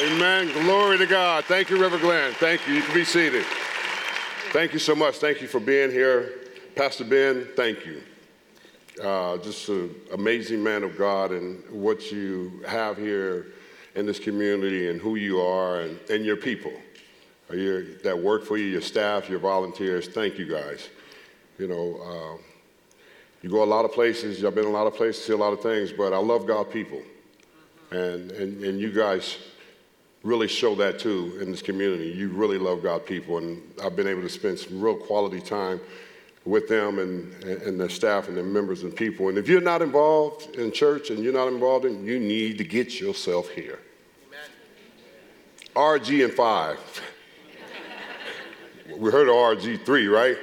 Amen. Glory to God. Thank you, Reverend Glenn. Thank you. You can be seated. Thank you so much. Thank you for being here. Pastor Ben, thank you. Uh, just an amazing man of God and what you have here in this community and who you are and, and your people your, that work for you, your staff, your volunteers. Thank you guys. You know, uh, you go a lot of places. I've been a lot of places, see a lot of things, but I love God people. And, and, and you guys really show that too in this community. You really love God people, and I've been able to spend some real quality time with them and, and their staff and their members and people. And if you're not involved in church and you're not involved in, you need to get yourself here. Amen. RG and five. we heard of RG3, right?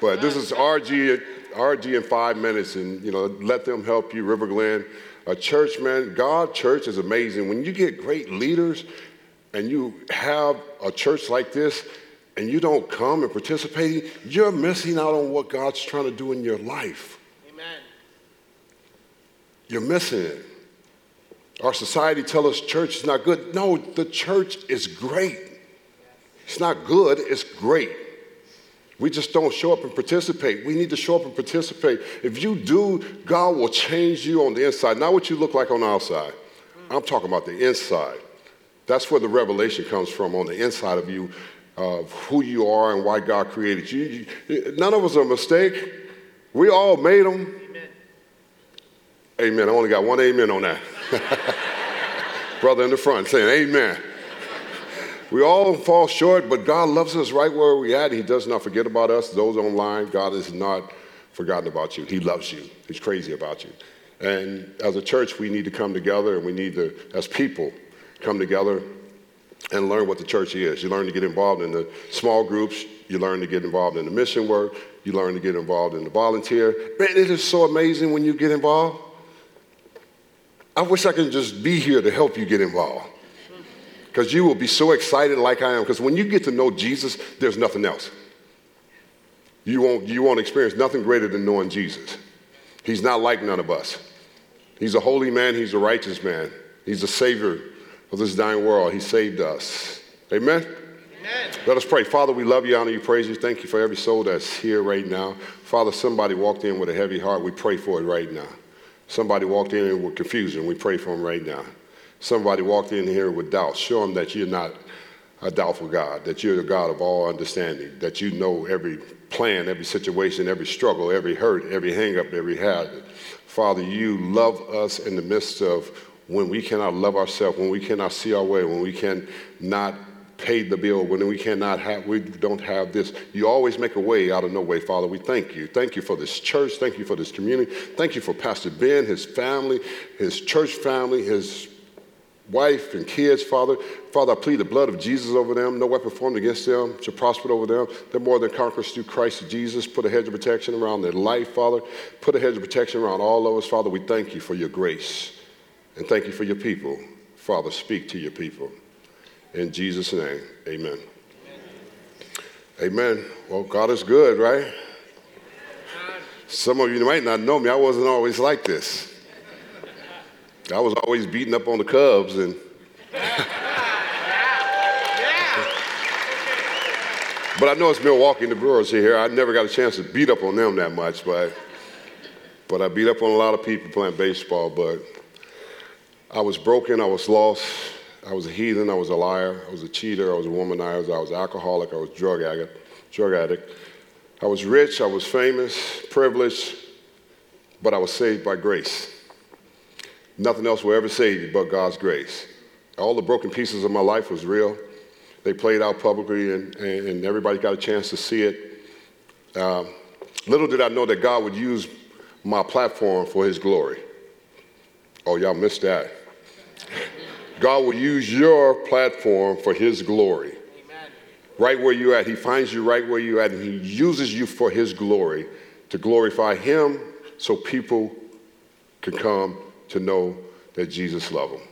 But this is RG, RG in five minutes, and you know, let them help you, River Glen a church, man, God church is amazing. When you get great leaders and you have a church like this and you don't come and participate, you're missing out on what God's trying to do in your life. Amen. You're missing it. Our society tell us church is not good. No, the church is great. It's not good, it's great. We just don't show up and participate. We need to show up and participate. If you do, God will change you on the inside, not what you look like on the outside. I'm talking about the inside. That's where the revelation comes from on the inside of you, of who you are and why God created you. None of us are a mistake. We all made them. Amen. amen. I only got one amen on that. Brother in the front saying, Amen. We all fall short, but God loves us right where we're at. He does not forget about us. Those online, God has not forgotten about you. He loves you. He's crazy about you. And as a church, we need to come together and we need to, as people, come together and learn what the church is. You learn to get involved in the small groups. You learn to get involved in the mission work. You learn to get involved in the volunteer. Man, it is so amazing when you get involved. I wish I could just be here to help you get involved because you will be so excited like I am. Because when you get to know Jesus, there's nothing else. You won't, you won't experience nothing greater than knowing Jesus. He's not like none of us. He's a holy man, he's a righteous man. He's the savior of this dying world. He saved us. Amen? Amen. Let us pray. Father, we love you, honor you, praise you. Thank you for every soul that's here right now. Father, somebody walked in with a heavy heart. We pray for it right now. Somebody walked in with confusion. We pray for them right now somebody walked in here with doubt, show them that you're not a doubtful God, that you're the God of all understanding, that you know every plan, every situation, every struggle, every hurt, every hangup, every habit. Father, you love us in the midst of when we cannot love ourselves, when we cannot see our way, when we cannot pay the bill, when we cannot have, we don't have this. You always make a way out of no way, Father. We thank you. Thank you for this church. Thank you for this community. Thank you for Pastor Ben, his family, his church family, his wife and kids, Father. Father, I plead the blood of Jesus over them. No weapon formed against them shall prosper over them. They're more than conquerors through Christ Jesus. Put a hedge of protection around their life, Father. Put a hedge of protection around all of us, Father. We thank you for your grace and thank you for your people. Father, speak to your people. In Jesus' name, amen. Amen. amen. Well, God is good, right? Some of you might not know me. I wasn't always like this. I was always beating up on the Cubs and. but I know it's Milwaukee and the Brewers here. I never got a chance to beat up on them that much, but but I beat up on a lot of people playing baseball. But I was broken. I was lost. I was a heathen. I was a liar. I was a cheater. I was a womanizer. I was alcoholic. I was drug addict. Drug addict. I was rich. I was famous, privileged, but I was saved by grace. Nothing else will ever save you but God's grace. All the broken pieces of my life was real. They played out publicly, and, and everybody got a chance to see it. Uh, little did I know that God would use my platform for his glory. Oh, y'all missed that. God will use your platform for his glory. Amen. Right where you're at. He finds you right where you're at, and he uses you for his glory to glorify him so people can come to know that Jesus loved them.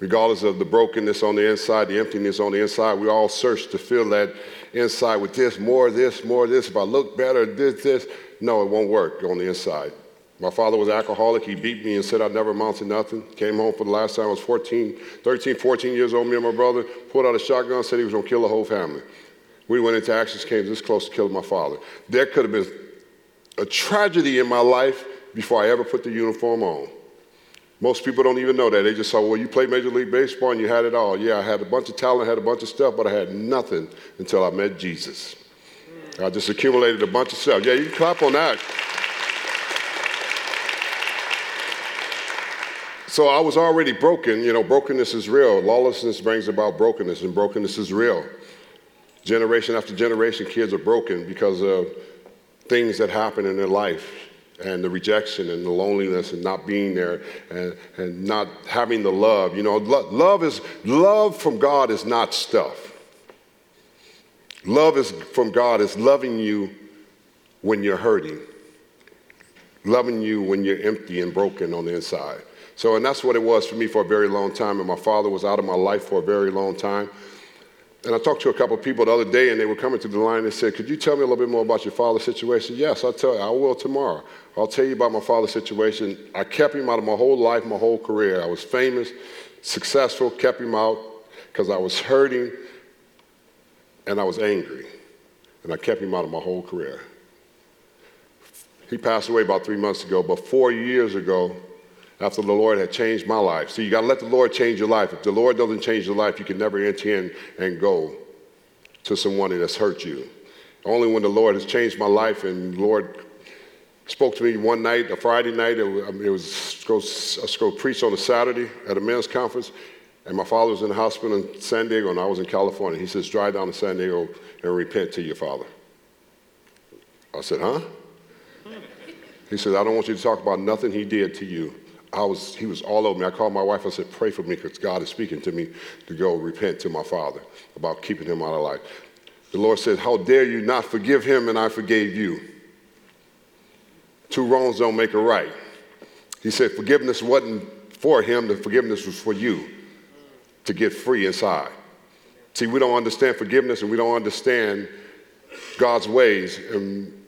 Regardless of the brokenness on the inside, the emptiness on the inside, we all search to fill that inside with this, more of this, more of this. If I look better, this, this. No, it won't work on the inside. My father was alcoholic. He beat me and said I'd never amount to nothing. Came home for the last time I was 14, 13, 14 years old. Me and my brother pulled out a shotgun, said he was going to kill the whole family. We went into action, came this close to killing my father. There could have been a tragedy in my life before I ever put the uniform on. Most people don't even know that. They just saw, well, you played Major League Baseball and you had it all. Yeah, I had a bunch of talent, had a bunch of stuff, but I had nothing until I met Jesus. I just accumulated a bunch of stuff. Yeah, you can clap on that. So I was already broken. You know, brokenness is real. Lawlessness brings about brokenness, and brokenness is real. Generation after generation, kids are broken because of things that happen in their life and the rejection and the loneliness and not being there and, and not having the love. You know, lo- love is love from God is not stuff. Love is from God is loving you when you're hurting, loving you when you're empty and broken on the inside. So, and that's what it was for me for a very long time. And my father was out of my life for a very long time. And I talked to a couple of people the other day, and they were coming to the line and said, Could you tell me a little bit more about your father's situation? Yes, I'll tell you. I will tomorrow. I'll tell you about my father's situation. I kept him out of my whole life, my whole career. I was famous, successful, kept him out because I was hurting and I was angry. And I kept him out of my whole career. He passed away about three months ago, but four years ago, after the Lord had changed my life. So you got to let the Lord change your life. If the Lord doesn't change your life, you can never enter in and go to someone that's hurt you. Only when the Lord has changed my life and the Lord spoke to me one night, a Friday night, it was, it was I was going to preach on a Saturday at a men's conference, and my father was in the hospital in San Diego, and I was in California. He says, drive down to San Diego and repent to your father. I said, huh? He said, I don't want you to talk about nothing he did to you. I was, he was all over me. I called my wife. I said, pray for me because God is speaking to me to go repent to my father about keeping him out of life. The Lord said, how dare you not forgive him and I forgave you. Two wrongs don't make a right. He said, forgiveness wasn't for him, the forgiveness was for you to get free inside. See, we don't understand forgiveness and we don't understand God's ways. And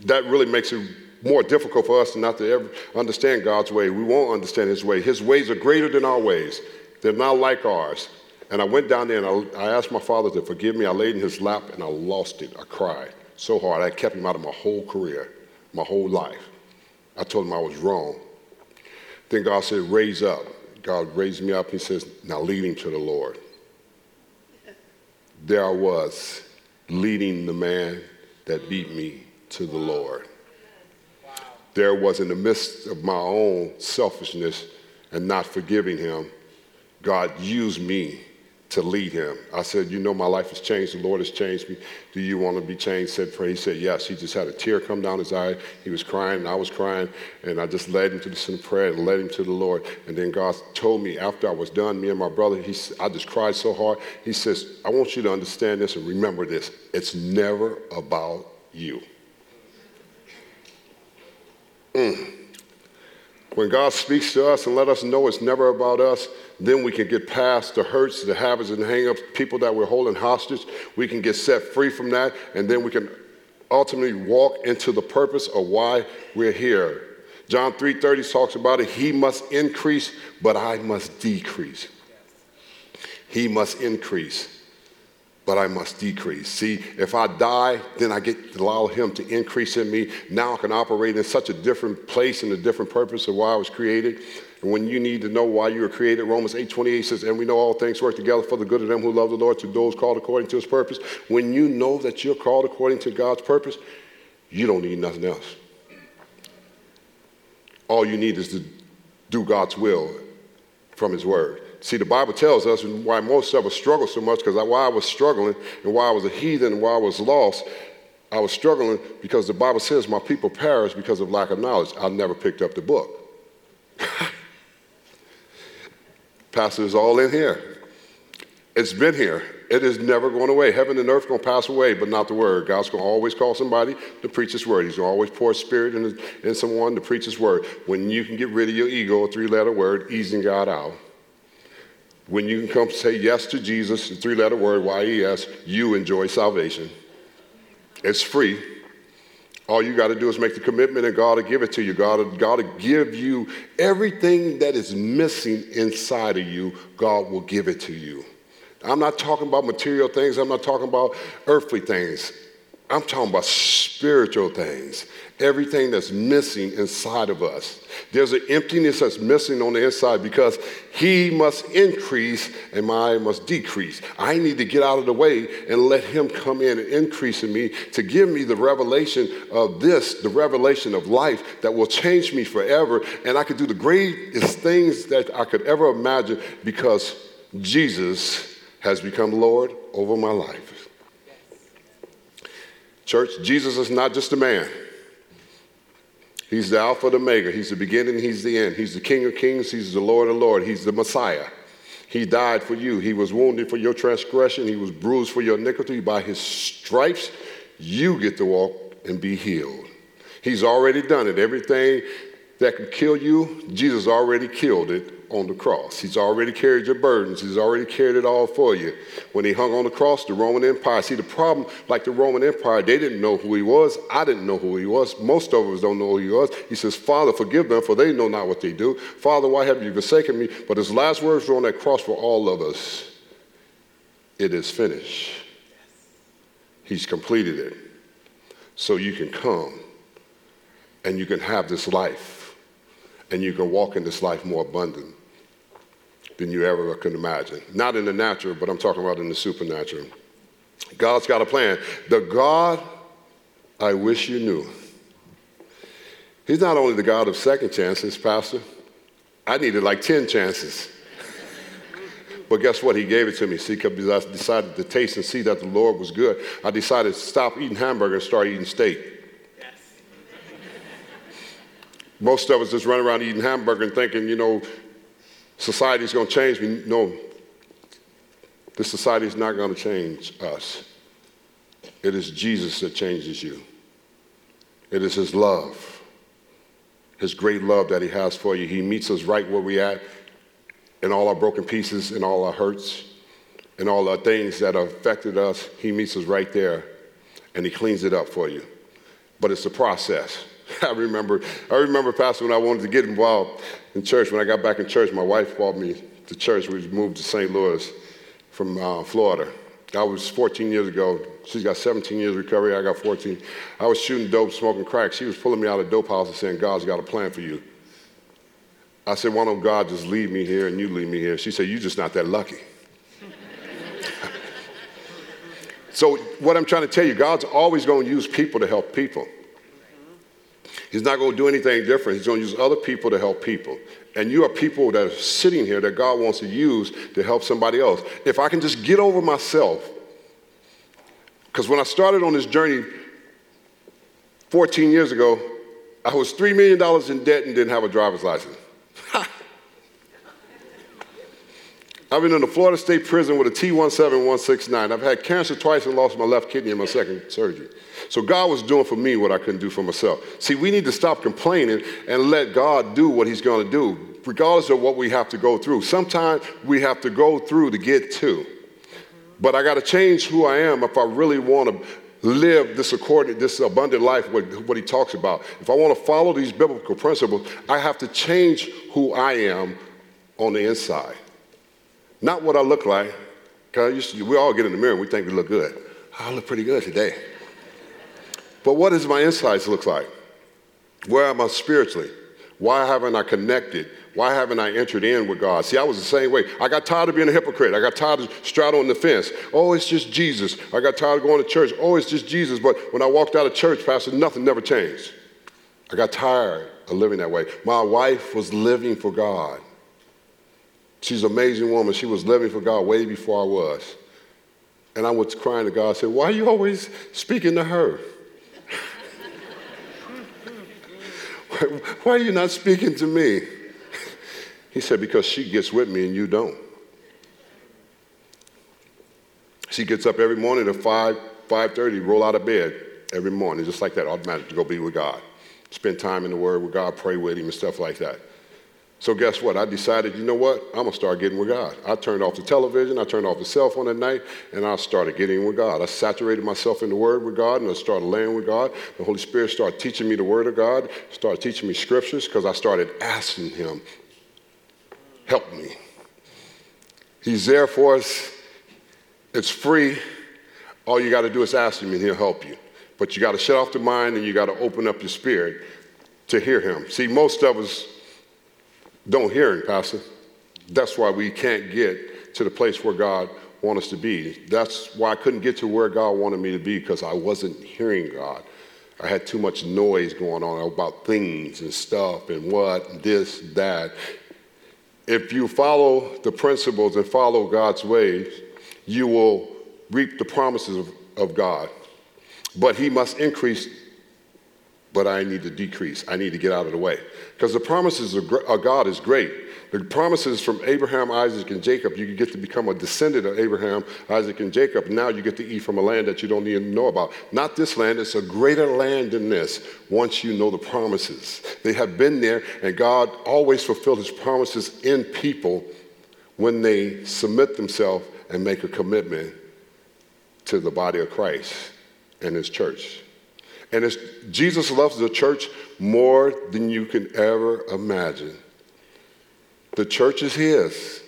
that really makes it more difficult for us not to ever understand God's way. We won't understand His way. His ways are greater than our ways, they're not like ours. And I went down there and I, I asked my father to forgive me. I laid in his lap and I lost it. I cried so hard. I kept him out of my whole career, my whole life. I told him I was wrong. Then God said, Raise up. God raised me up. He says, Now lead him to the Lord. There I was, leading the man that beat me to the Lord there was in the midst of my own selfishness and not forgiving him, God used me to lead him. I said, You know, my life has changed. The Lord has changed me. Do you want to be changed? Said, Pray. He said, Yes. He just had a tear come down his eye. He was crying, and I was crying. And I just led him to the sin of prayer and led him to the Lord. And then God told me after I was done, me and my brother, he, I just cried so hard. He says, I want you to understand this and remember this. It's never about you. Mm. When God speaks to us and let us know it's never about us, then we can get past the hurts, the habits, and hangups, people that we're holding hostage. We can get set free from that, and then we can ultimately walk into the purpose of why we're here. John 3:30 talks about it. He must increase, but I must decrease. He must increase, but I must decrease. See, if I die, then I get to allow Him to increase in me. Now I can operate in such a different place and a different purpose of why I was created. And when you need to know why you were created, Romans 8 28 says, And we know all things work together for the good of them who love the Lord, to those called according to His purpose. When you know that you're called according to God's purpose, you don't need nothing else. All you need is to do God's will from His Word. See, the Bible tells us why most of us struggle so much because while I was struggling and why I was a heathen and why I was lost, I was struggling because the Bible says my people perish because of lack of knowledge. I never picked up the book. Pastor is all in here. It's been here. It is never going away. Heaven and earth to pass away, but not the word. God's to always call somebody to preach his word. He's to always pour spirit in, in someone to preach his word. When you can get rid of your ego, a three-letter word, easing God out, when you can come say yes to Jesus, the three letter word, Y E S, you enjoy salvation. It's free. All you got to do is make the commitment and God will give it to you. God, God will give you everything that is missing inside of you, God will give it to you. I'm not talking about material things, I'm not talking about earthly things. I'm talking about spiritual things, everything that's missing inside of us. There's an emptiness that's missing on the inside because He must increase and I must decrease. I need to get out of the way and let Him come in and increase in me to give me the revelation of this, the revelation of life that will change me forever. And I could do the greatest things that I could ever imagine because Jesus has become Lord over my life. Church, Jesus is not just a man. He's the Alpha and Omega. He's the beginning, He's the end. He's the King of Kings, He's the Lord of Lords, He's the Messiah. He died for you. He was wounded for your transgression, He was bruised for your iniquity. By His stripes, you get to walk and be healed. He's already done it. Everything that can kill you, Jesus already killed it on the cross. He's already carried your burdens. He's already carried it all for you. When he hung on the cross, the Roman Empire, see the problem, like the Roman Empire, they didn't know who he was. I didn't know who he was. Most of us don't know who he was. He says, Father, forgive them, for they know not what they do. Father, why have you forsaken me? But his last words were on that cross for all of us. It is finished. He's completed it. So you can come and you can have this life and you can walk in this life more abundant than you ever could imagine. Not in the natural, but I'm talking about in the supernatural. God's got a plan. The God I wish you knew. He's not only the God of second chances, Pastor. I needed like 10 chances. but guess what? He gave it to me. See, because I decided to taste and see that the Lord was good. I decided to stop eating hamburger and start eating steak. Yes. Most of us just run around eating hamburger and thinking, you know, society's going to change me. No, this society is not going to change us. It is Jesus that changes you. It is His love, His great love that He has for you. He meets us right where we're at in all our broken pieces, in all our hurts, in all our things that have affected us. He meets us right there and He cleans it up for you. But it's a process. I remember, I remember, Pastor, when I wanted to get involved in church, when I got back in church, my wife brought me to church. We moved to St. Louis from uh, Florida. That was 14 years ago. She's got 17 years recovery. I got 14. I was shooting dope, smoking crack. She was pulling me out of dope house and saying, God's got a plan for you. I said, why don't God just leave me here and you leave me here? She said, you're just not that lucky. so what I'm trying to tell you, God's always going to use people to help people. He's not going to do anything different. He's going to use other people to help people. And you are people that are sitting here that God wants to use to help somebody else. If I can just get over myself, because when I started on this journey 14 years ago, I was $3 million in debt and didn't have a driver's license. I've been in the Florida State Prison with a T17169. I've had cancer twice and lost my left kidney in my second surgery. So God was doing for me what I couldn't do for myself. See, we need to stop complaining and let God do what He's going to do, regardless of what we have to go through. Sometimes we have to go through to get to. But I got to change who I am if I really want to live this according this abundant life what, what he talks about if i want to follow these biblical principles i have to change who i am on the inside not what I look like, because we all get in the mirror and we think we look good. I look pretty good today. But what does my insides look like? Where am I spiritually? Why haven't I connected? Why haven't I entered in with God? See, I was the same way. I got tired of being a hypocrite. I got tired of straddling the fence. Oh, it's just Jesus. I got tired of going to church. Oh, it's just Jesus. But when I walked out of church, Pastor, nothing never changed. I got tired of living that way. My wife was living for God. She's an amazing woman. She was living for God way before I was. And I was crying to God. I said, Why are you always speaking to her? Why are you not speaking to me? He said, Because she gets with me and you don't. She gets up every morning at 5, 5.30, roll out of bed every morning, just like that, automatic to go be with God. Spend time in the Word with God, pray with Him and stuff like that. So guess what? I decided, you know what? I'm gonna start getting with God. I turned off the television, I turned off the cell phone at night, and I started getting with God. I saturated myself in the Word with God, and I started laying with God. The Holy Spirit started teaching me the Word of God, started teaching me scriptures, because I started asking Him, help me. He's there for us. It's free. All you got to do is ask Him, and He'll help you. But you got to shut off the mind, and you got to open up your spirit to hear Him. See, most of us don't hear him, Pastor. That's why we can't get to the place where God wants us to be. That's why I couldn't get to where God wanted me to be because I wasn't hearing God. I had too much noise going on about things and stuff and what, this, that. If you follow the principles and follow God's ways, you will reap the promises of, of God. But He must increase but I need to decrease. I need to get out of the way. Because the promises of God is great. The promises from Abraham, Isaac, and Jacob, you can get to become a descendant of Abraham, Isaac, and Jacob. Now you get to eat from a land that you don't even know about. Not this land, it's a greater land than this once you know the promises. They have been there, and God always fulfilled his promises in people when they submit themselves and make a commitment to the body of Christ and his church. And Jesus loves the church more than you can ever imagine. The church is His.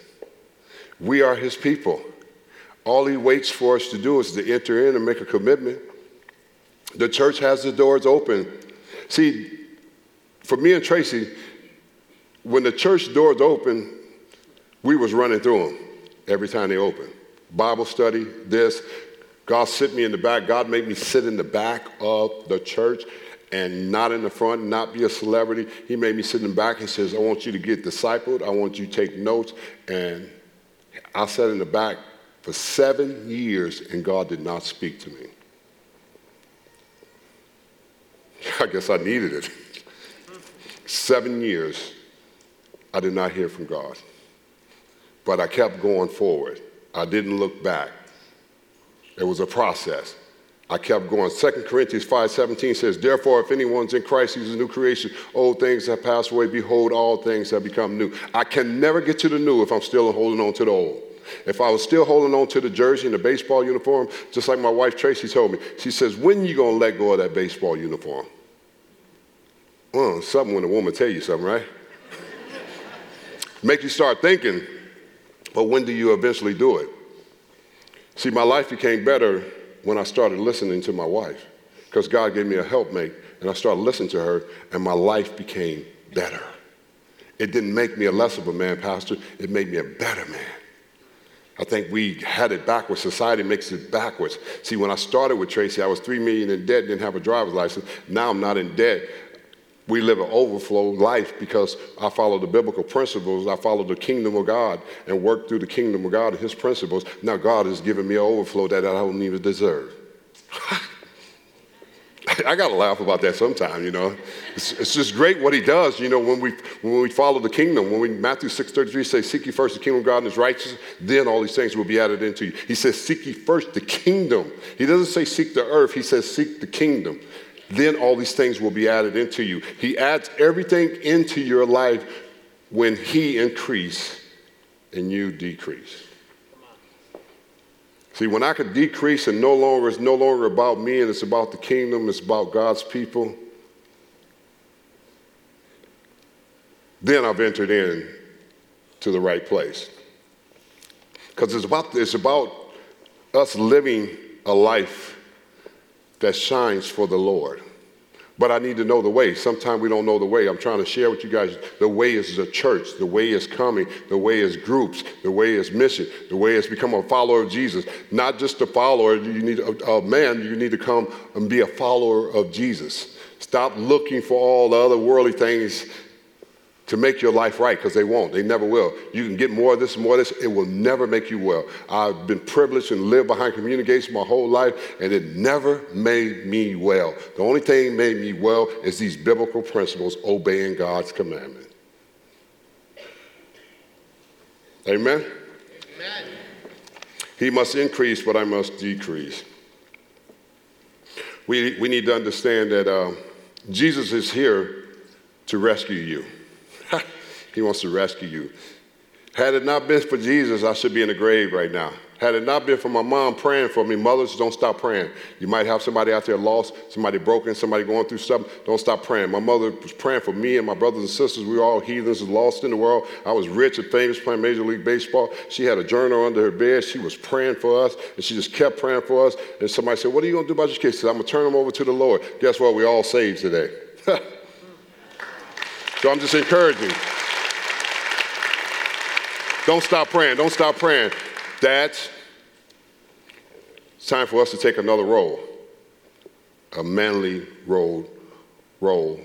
We are His people. All He waits for us to do is to enter in and make a commitment. The church has the doors open. See, for me and Tracy, when the church doors open, we was running through them every time they open. Bible study, this, God sit me in the back. God made me sit in the back of the church and not in the front, not be a celebrity. He made me sit in the back. He says, I want you to get discipled. I want you to take notes. And I sat in the back for seven years, and God did not speak to me. I guess I needed it. Seven years, I did not hear from God. But I kept going forward. I didn't look back. It was a process. I kept going. 2 Corinthians 5:17 says, Therefore, if anyone's in Christ, he's a new creation. Old things have passed away. Behold, all things have become new. I can never get to the new if I'm still holding on to the old. If I was still holding on to the jersey and the baseball uniform, just like my wife Tracy told me, she says, When you gonna let go of that baseball uniform? Well, something when a woman tell you something, right? Make you start thinking, but when do you eventually do it? See, my life became better when I started listening to my wife because God gave me a helpmate and I started listening to her and my life became better. It didn't make me a less of a man, Pastor. It made me a better man. I think we had it backwards. Society makes it backwards. See, when I started with Tracy, I was three million in debt, didn't have a driver's license. Now I'm not in debt we live an overflow life because I follow the biblical principles. I follow the kingdom of God and work through the kingdom of God and his principles. Now God has given me an overflow that I don't even deserve. I got to laugh about that sometimes, you know. It's, it's, just great what he does, you know, when we, when we follow the kingdom. When we, Matthew 6.33 says, seek ye first the kingdom of God and his righteousness, then all these things will be added into you. He says, seek ye first the kingdom. He doesn't say seek the earth. He says, seek the kingdom then all these things will be added into you. He adds everything into your life when He increase and you decrease. See, when I could decrease and no longer it's no longer about me and it's about the kingdom, it's about God's people, then I've entered in to the right place. Because it's about, it's about us living a life that shines for the Lord. But I need to know the way. Sometimes we don't know the way. I'm trying to share with you guys the way is the church, the way is coming, the way is groups, the way is mission, the way is become a follower of Jesus. Not just a follower, you need a, a man, you need to come and be a follower of Jesus. Stop looking for all the other worldly things to make your life right because they won't. They never will. You can get more of this, more of this. It will never make you well. I've been privileged and lived behind communication my whole life, and it never made me well. The only thing made me well is these biblical principles, obeying God's commandment. Amen? Amen. He must increase, but I must decrease. We, we need to understand that uh, Jesus is here to rescue you. He wants to rescue you. Had it not been for Jesus, I should be in the grave right now. Had it not been for my mom praying for me, mothers, don't stop praying. You might have somebody out there lost, somebody broken, somebody going through something. Don't stop praying. My mother was praying for me and my brothers and sisters. We were all heathens and lost in the world. I was rich and famous playing Major League Baseball. She had a journal under her bed. She was praying for us, and she just kept praying for us. And somebody said, What are you going to do about your kids? Said, I'm going to turn them over to the Lord. Guess what? We all saved today. so I'm just encouraging. Don't stop praying. Don't stop praying. It's time for us to take another role, a manly role, role,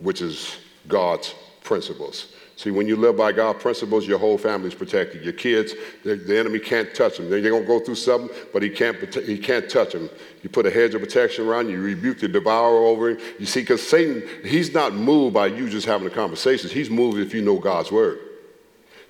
which is God's principles. See, when you live by God's principles, your whole family is protected. Your kids, the, the enemy can't touch them. They're going to go through something, but he can't, he can't touch them. You put a hedge of protection around you, you rebuke the devourer over him. You see, because Satan, he's not moved by you just having a conversation. He's moved if you know God's word.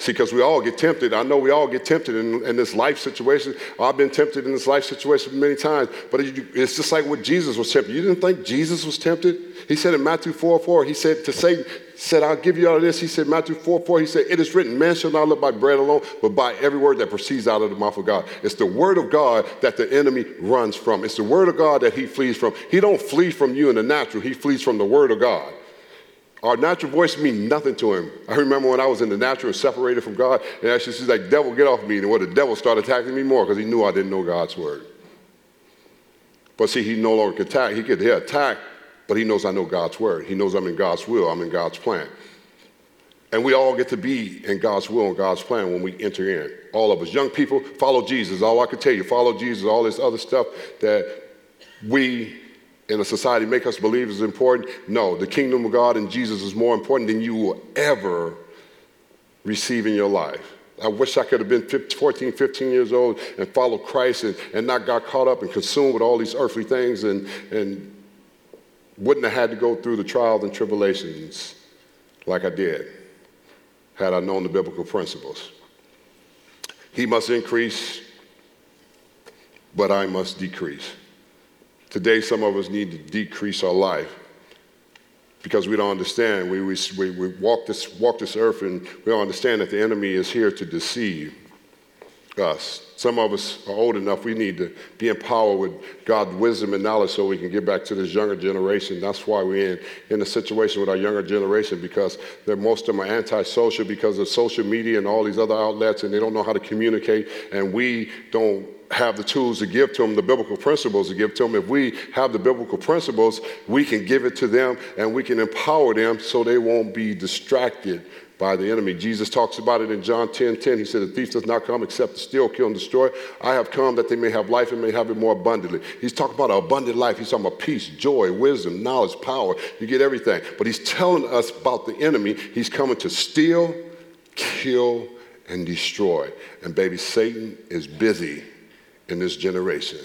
See, because we all get tempted. I know we all get tempted in, in, this life situation. I've been tempted in this life situation many times, but it's just like what Jesus was tempted. You didn't think Jesus was tempted? He said in Matthew 4 4, he said to Satan, said, I'll give you all of this. He said, Matthew 4 4, he said, It is written, man shall not live by bread alone, but by every word that proceeds out of the mouth of God. It's the word of God that the enemy runs from. It's the word of God that he flees from. He don't flee from you in the natural, he flees from the word of God. Our natural voice means nothing to him. I remember when I was in the natural separated from God, and actually she's like, devil, get off me. And what the devil started attacking me more because he knew I didn't know God's word. But see, he no longer could attack. He could attack, but he knows I know God's word. He knows I'm in God's will. I'm in God's plan. And we all get to be in God's will and God's plan when we enter in. All of us. Young people, follow Jesus. All I can tell you, follow Jesus. All this other stuff that we in a society make us believe is important. No, the kingdom of God and Jesus is more important than you will ever receive in your life. I wish I could have been 15, 14, 15 years old and followed Christ and, and not got caught up and consumed with all these earthly things and, and wouldn't have had to go through the trials and tribulations like I did had I known the biblical principles. He must increase, but I must decrease. Today, some of us need to decrease our life because we don't understand. We, we, we, walk, this, walk this earth and we don't understand that the enemy is here to deceive us. Some of us are old enough, we need to be empowered with God's wisdom and knowledge so we can get back to this younger generation. That's why we're in, in a situation with our younger generation because most of them are antisocial because of social media and all these other outlets and they don't know how to communicate and we don't have the tools to give to them, the biblical principles to give to them. If we have the biblical principles, we can give it to them and we can empower them so they won't be distracted by the enemy. Jesus talks about it in John 10 10. He said, The thief does not come except to steal, kill, and destroy. I have come that they may have life and may have it more abundantly. He's talking about an abundant life. He's talking about peace, joy, wisdom, knowledge, power. You get everything. But he's telling us about the enemy. He's coming to steal, kill, and destroy. And baby, Satan is busy in this generation.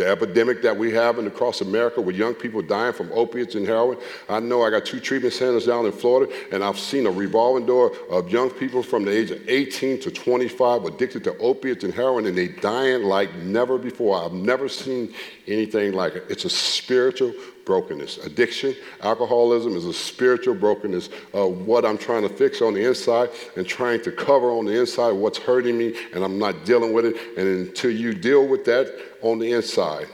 The epidemic that we have across America with young people dying from opiates and heroin. I know I got two treatment centers down in Florida, and I've seen a revolving door of young people from the age of 18 to 25 addicted to opiates and heroin, and they dying like never before. I've never seen anything like it. It's a spiritual brokenness. Addiction, alcoholism is a spiritual brokenness of what I'm trying to fix on the inside and trying to cover on the inside what's hurting me, and I'm not dealing with it. And until you deal with that on the inside,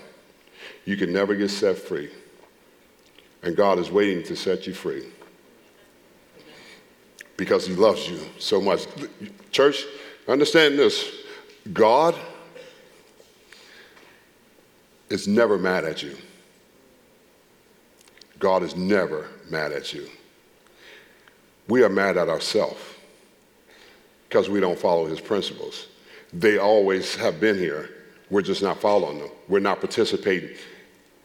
you can never get set free. And God is waiting to set you free because He loves you so much. Church, understand this God is never mad at you. God is never mad at you. We are mad at ourselves because we don't follow his principles. They always have been here. We're just not following them. We're not participating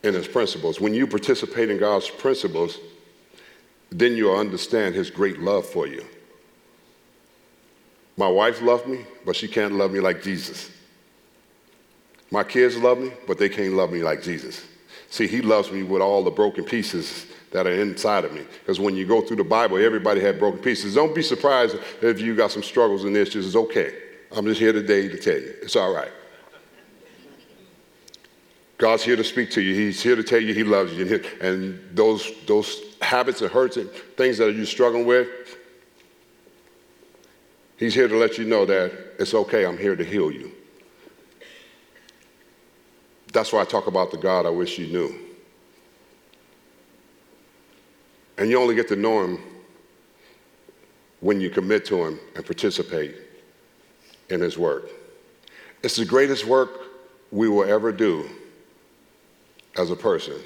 in his principles. When you participate in God's principles, then you'll understand his great love for you. My wife loved me, but she can't love me like Jesus. My kids love me, but they can't love me like Jesus. See, he loves me with all the broken pieces that are inside of me. Because when you go through the Bible, everybody had broken pieces. Don't be surprised if you got some struggles and issues. It's okay. I'm just here today to tell you. It's all right. God's here to speak to you. He's here to tell you he loves you. And those, those habits and hurts and things that you're struggling with, He's here to let you know that it's okay, I'm here to heal you. That's why I talk about the God I wish you knew. And you only get to know him when you commit to him and participate in his work. It's the greatest work we will ever do as a person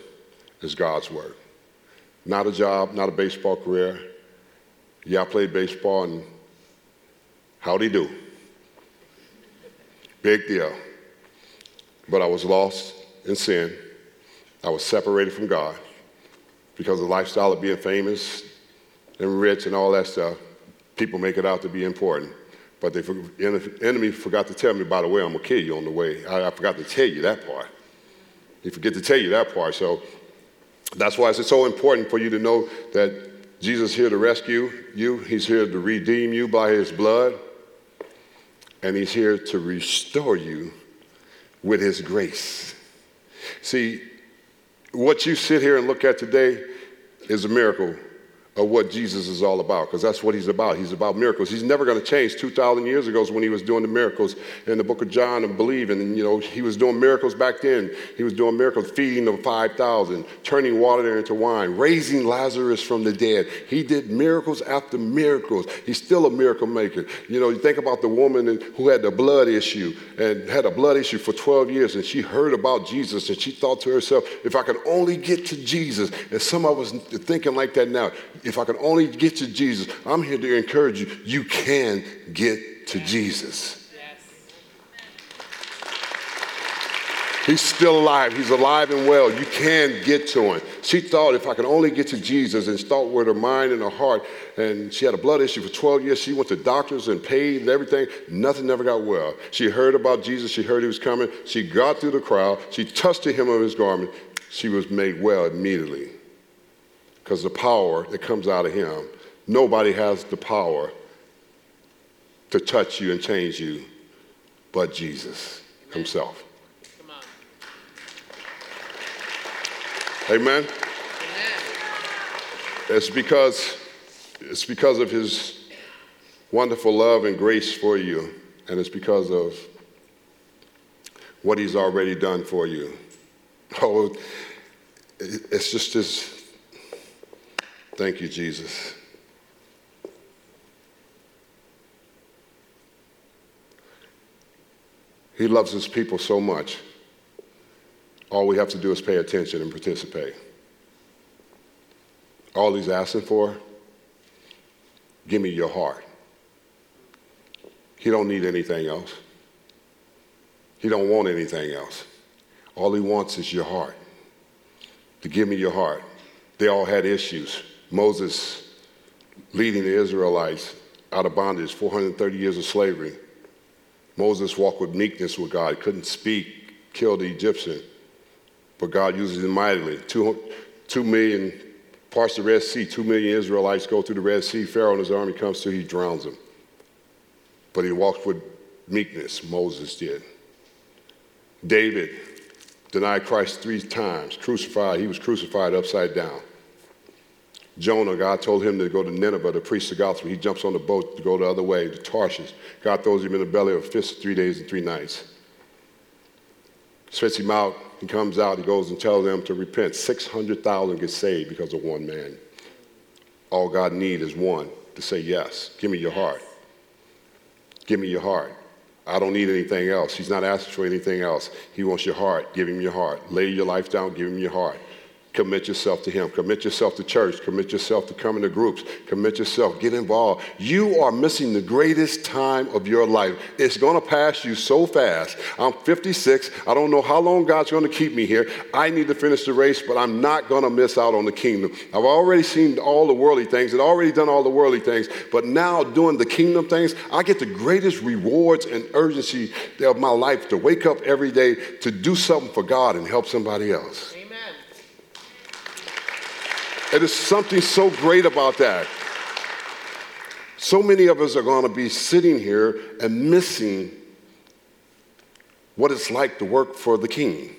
is God's work. Not a job, not a baseball career. Yeah, I played baseball and how'd he do? Big deal. But I was lost in sin. I was separated from God because of the lifestyle of being famous and rich and all that stuff. People make it out to be important. But the enemy forgot to tell me, by the way, I'm going to kill you on the way. I, I forgot to tell you that part. He forget to tell you that part. So that's why it's so important for you to know that Jesus is here to rescue you. He's here to redeem you by his blood. And he's here to restore you with his grace. See, what you sit here and look at today is a miracle of what Jesus is all about, because that's what he's about. He's about miracles. He's never going to change. 2,000 years ago is when he was doing the miracles in the book of John and believing. And, you know, he was doing miracles back then. He was doing miracles, feeding the 5,000, turning water into wine, raising Lazarus from the dead. He did miracles after miracles. He's still a miracle maker. You know, you think about the woman who had the blood issue and had a blood issue for 12 years, and she heard about Jesus, and she thought to herself, if I could only get to Jesus. And some of us thinking like that now if I can only get to Jesus, I'm here to encourage you. You can get to Jesus. He's still alive. He's alive and well. You can get to him. She thought if I can only get to Jesus and start with her mind and her heart, and she had a blood issue for 12 years. She went to doctors and paid and everything. Nothing never got well. She heard about Jesus. She heard he was coming. She got through the crowd. She touched the hem of his garment. She was made well immediately because the power that comes out of him, nobody has the power to touch you and change you but Jesus himself. Amen. Amen. It's because it's because of his wonderful love and grace for you, and it's because of what he's already done for you. Oh, it's just this Thank you, Jesus. He loves his people so much. All we have to do is pay attention and participate. All he's asking for, give me your heart. He don't need anything else. He don't want anything else. All he wants is your heart. To give me your heart. They all had issues. Moses leading the Israelites out of bondage, 430 years of slavery. Moses walked with meekness with God, couldn't speak, killed the Egyptian, but God uses him mightily. Two, two million parts the Red Sea, two million Israelites go through the Red Sea. Pharaoh and his army comes through, he drowns them. But he walked with meekness, Moses did. David denied Christ three times, crucified. He was crucified upside down. Jonah, God told him to go to Nineveh to preach the gospel. He jumps on the boat to go the other way to Tarshish. God throws him in the belly of a fish three days and three nights. Spits him out. He comes out. He goes and tells them to repent. 600,000 get saved because of one man. All God needs is one to say yes. Give me your heart. Give me your heart. I don't need anything else. He's not asking for anything else. He wants your heart. Give him your heart. Lay your life down. Give him your heart. Commit yourself to Him. Commit yourself to church. Commit yourself to coming to groups. Commit yourself. Get involved. You are missing the greatest time of your life. It's going to pass you so fast. I'm 56. I don't know how long God's going to keep me here. I need to finish the race, but I'm not going to miss out on the kingdom. I've already seen all the worldly things and already done all the worldly things, but now doing the kingdom things, I get the greatest rewards and urgency of my life to wake up every day to do something for God and help somebody else. It is something so great about that. So many of us are going to be sitting here and missing what it's like to work for the king.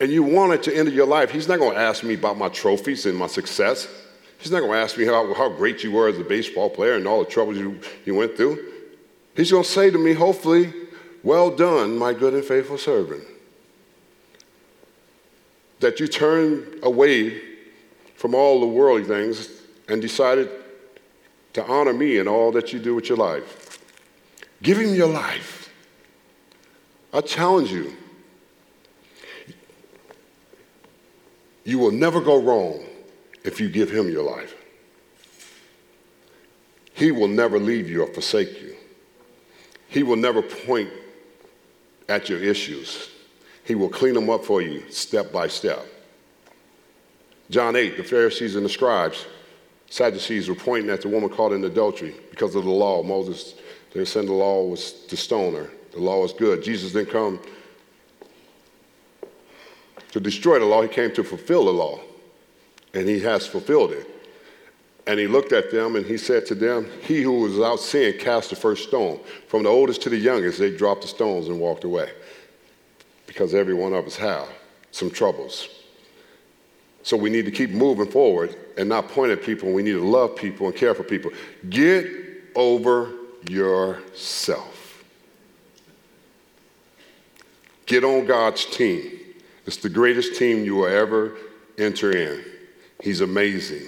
And you want it to end your life. He's not going to ask me about my trophies and my success. He's not going to ask me how, how great you were as a baseball player and all the troubles you, you went through. He's going to say to me, hopefully, well done, my good and faithful servant. That you turned away from all the worldly things and decided to honor me in all that you do with your life. Give him your life. I challenge you. You will never go wrong if you give him your life. He will never leave you or forsake you. He will never point at your issues. He will clean them up for you step by step. John 8, the Pharisees and the scribes, Sadducees were pointing at the woman caught in adultery because of the law. Moses, they said the law was to stone her. The law was good. Jesus didn't come to destroy the law, he came to fulfill the law. And he has fulfilled it. And he looked at them and he said to them, He who was without sin cast the first stone. From the oldest to the youngest, they dropped the stones and walked away. Because every one of us have some troubles. So we need to keep moving forward and not point at people. We need to love people and care for people. Get over yourself. Get on God's team. It's the greatest team you will ever enter in. He's amazing.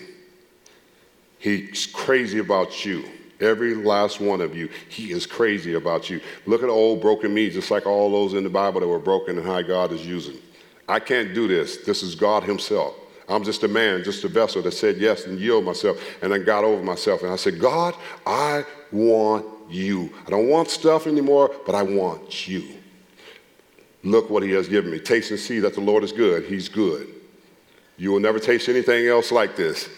He's crazy about you. Every last one of you, he is crazy about you. Look at old broken me, just like all those in the Bible that were broken and how God is using. I can't do this. This is God Himself. I'm just a man, just a vessel that said yes and yield myself. And I got over myself and I said, God, I want you. I don't want stuff anymore, but I want you. Look what he has given me. Taste and see that the Lord is good. He's good. You will never taste anything else like this.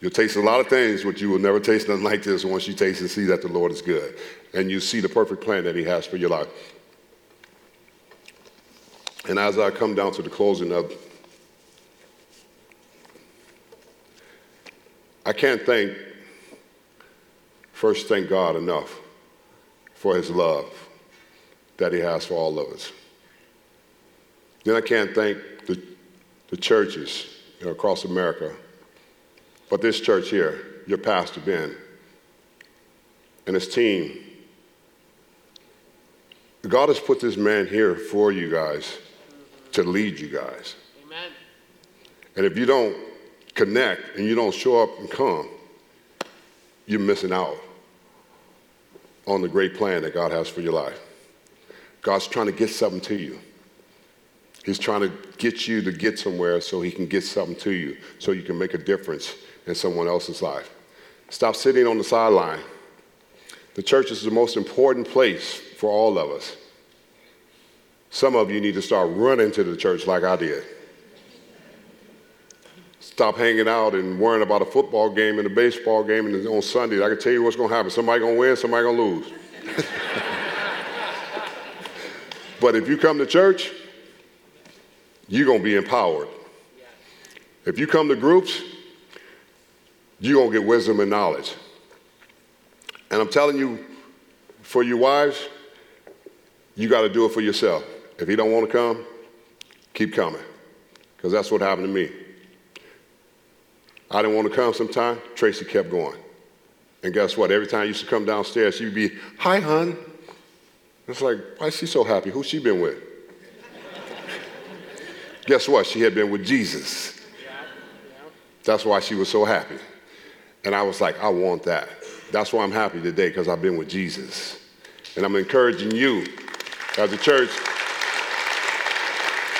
You'll taste a lot of things, but you will never taste nothing like this once you taste and see that the Lord is good. And you see the perfect plan that he has for your life. And as I come down to the closing of I can't thank, first, thank God enough for his love that he has for all of us. Then I can't thank the, the churches you know, across America, but this church here, your pastor, Ben, and his team. God has put this man here for you guys to lead you guys. Amen. And if you don't connect and you don't show up and come, you're missing out on the great plan that God has for your life. God's trying to get something to you. He's trying to get you to get somewhere so he can get something to you, so you can make a difference in someone else's life. Stop sitting on the sideline. The church is the most important place for all of us. Some of you need to start running to the church like I did. Stop hanging out and worrying about a football game and a baseball game and on Sunday. I can tell you what's going to happen. Somebody going to win, somebody going to lose. but if you come to church, you're going to be empowered. If you come to groups, you're going to get wisdom and knowledge. And I'm telling you, for your wives, you got to do it for yourself. If you don't want to come, keep coming. Because that's what happened to me. I didn't want to come sometime. Tracy kept going. And guess what? Every time I used to come downstairs, she'd be, Hi, hon. It's like, why is she so happy? Who's she been with? guess what? She had been with Jesus. That's why she was so happy. And I was like, I want that. That's why I'm happy today, because I've been with Jesus. And I'm encouraging you as a church.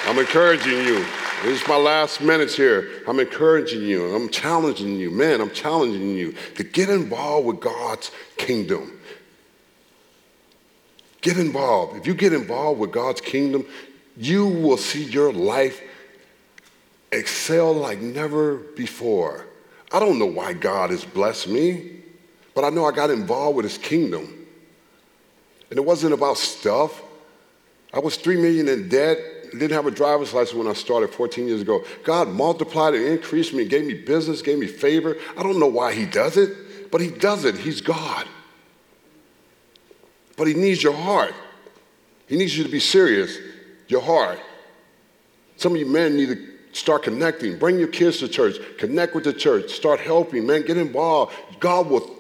I'm encouraging you this is my last minutes here. I'm encouraging you. I'm challenging you. Man, I'm challenging you to get involved with God's kingdom. Get involved. If you get involved with God's kingdom, you will see your life excel like never before. I don't know why God has blessed me, but I know I got involved with his kingdom. And it wasn't about stuff. I was three million in debt didn't have a driver's license when I started 14 years ago. God multiplied and increased me, gave me business, gave me favor. I don't know why He does it, but He does it. He's God. But He needs your heart. He needs you to be serious, your heart. Some of you men need to Start connecting. Bring your kids to church. Connect with the church. Start helping, man. Get involved. God will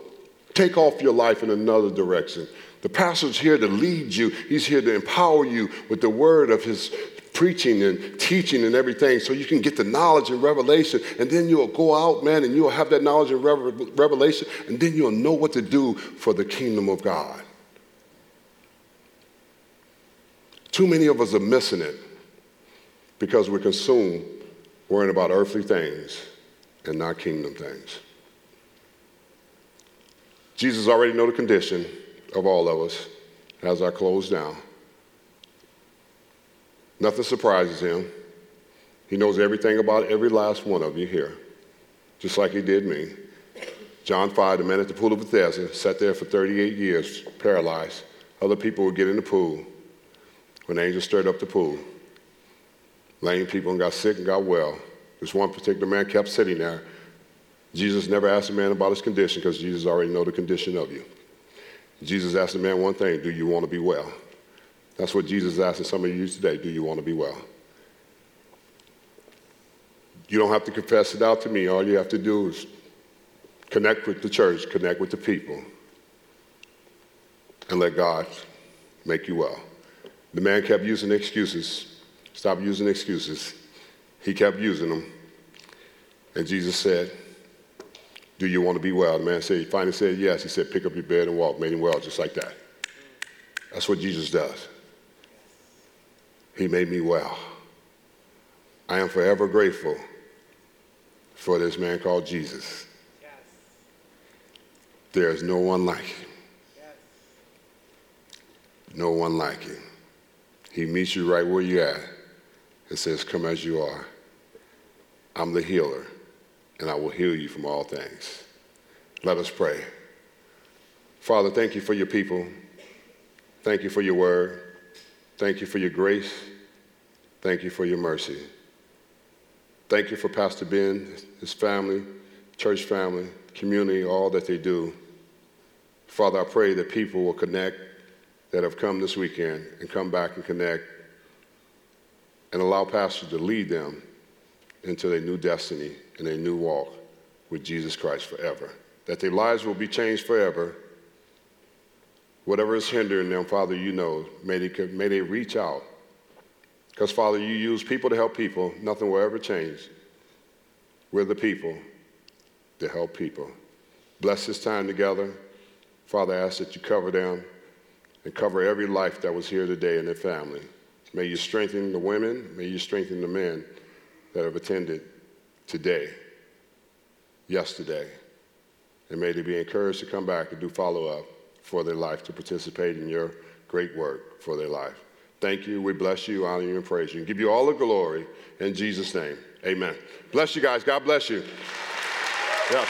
take off your life in another direction. The pastor's here to lead you. He's here to empower you with the word of his preaching and teaching and everything so you can get the knowledge and revelation. And then you'll go out, man, and you'll have that knowledge and revelation. And then you'll know what to do for the kingdom of God. Too many of us are missing it because we're consumed worrying about earthly things and not kingdom things. Jesus already know the condition of all of us as I close down. Nothing surprises him. He knows everything about every last one of you here, just like he did me. John 5, the man at the pool of Bethesda, sat there for 38 years, paralyzed. Other people would get in the pool. When the angel stirred up the pool, lame people and got sick and got well. This one particular man kept sitting there. Jesus never asked the man about his condition because Jesus already know the condition of you. Jesus asked the man one thing, do you want to be well? That's what Jesus is asking some of you today. Do you want to be well? You don't have to confess it out to me. All you have to do is connect with the church, connect with the people, and let God make you well. The man kept using excuses. Stop using excuses. He kept using them. And Jesus said, Do you want to be well? The man said, he finally said yes. He said, Pick up your bed and walk. Made him well just like that. That's what Jesus does. He made me well. I am forever grateful for this man called Jesus. Yes. There is no one like him. Yes. No one like him. He meets you right where you're at and says, Come as you are. I'm the healer, and I will heal you from all things. Let us pray. Father, thank you for your people. Thank you for your word. Thank you for your grace. Thank you for your mercy. Thank you for Pastor Ben, his family, church family, community, all that they do. Father, I pray that people will connect that have come this weekend and come back and connect and allow Pastor to lead them into their new destiny and their new walk with Jesus Christ forever. That their lives will be changed forever Whatever is hindering them, Father, you know. May they, may they reach out. Because, Father, you use people to help people. Nothing will ever change. We're the people to help people. Bless this time together. Father, I ask that you cover them and cover every life that was here today and their family. May you strengthen the women. May you strengthen the men that have attended today, yesterday. And may they be encouraged to come back and do follow up for their life, to participate in your great work for their life. Thank you. We bless you, honor you, and praise you. And give you all the glory in Jesus' name. Amen. Bless you guys. God bless you. Yeah.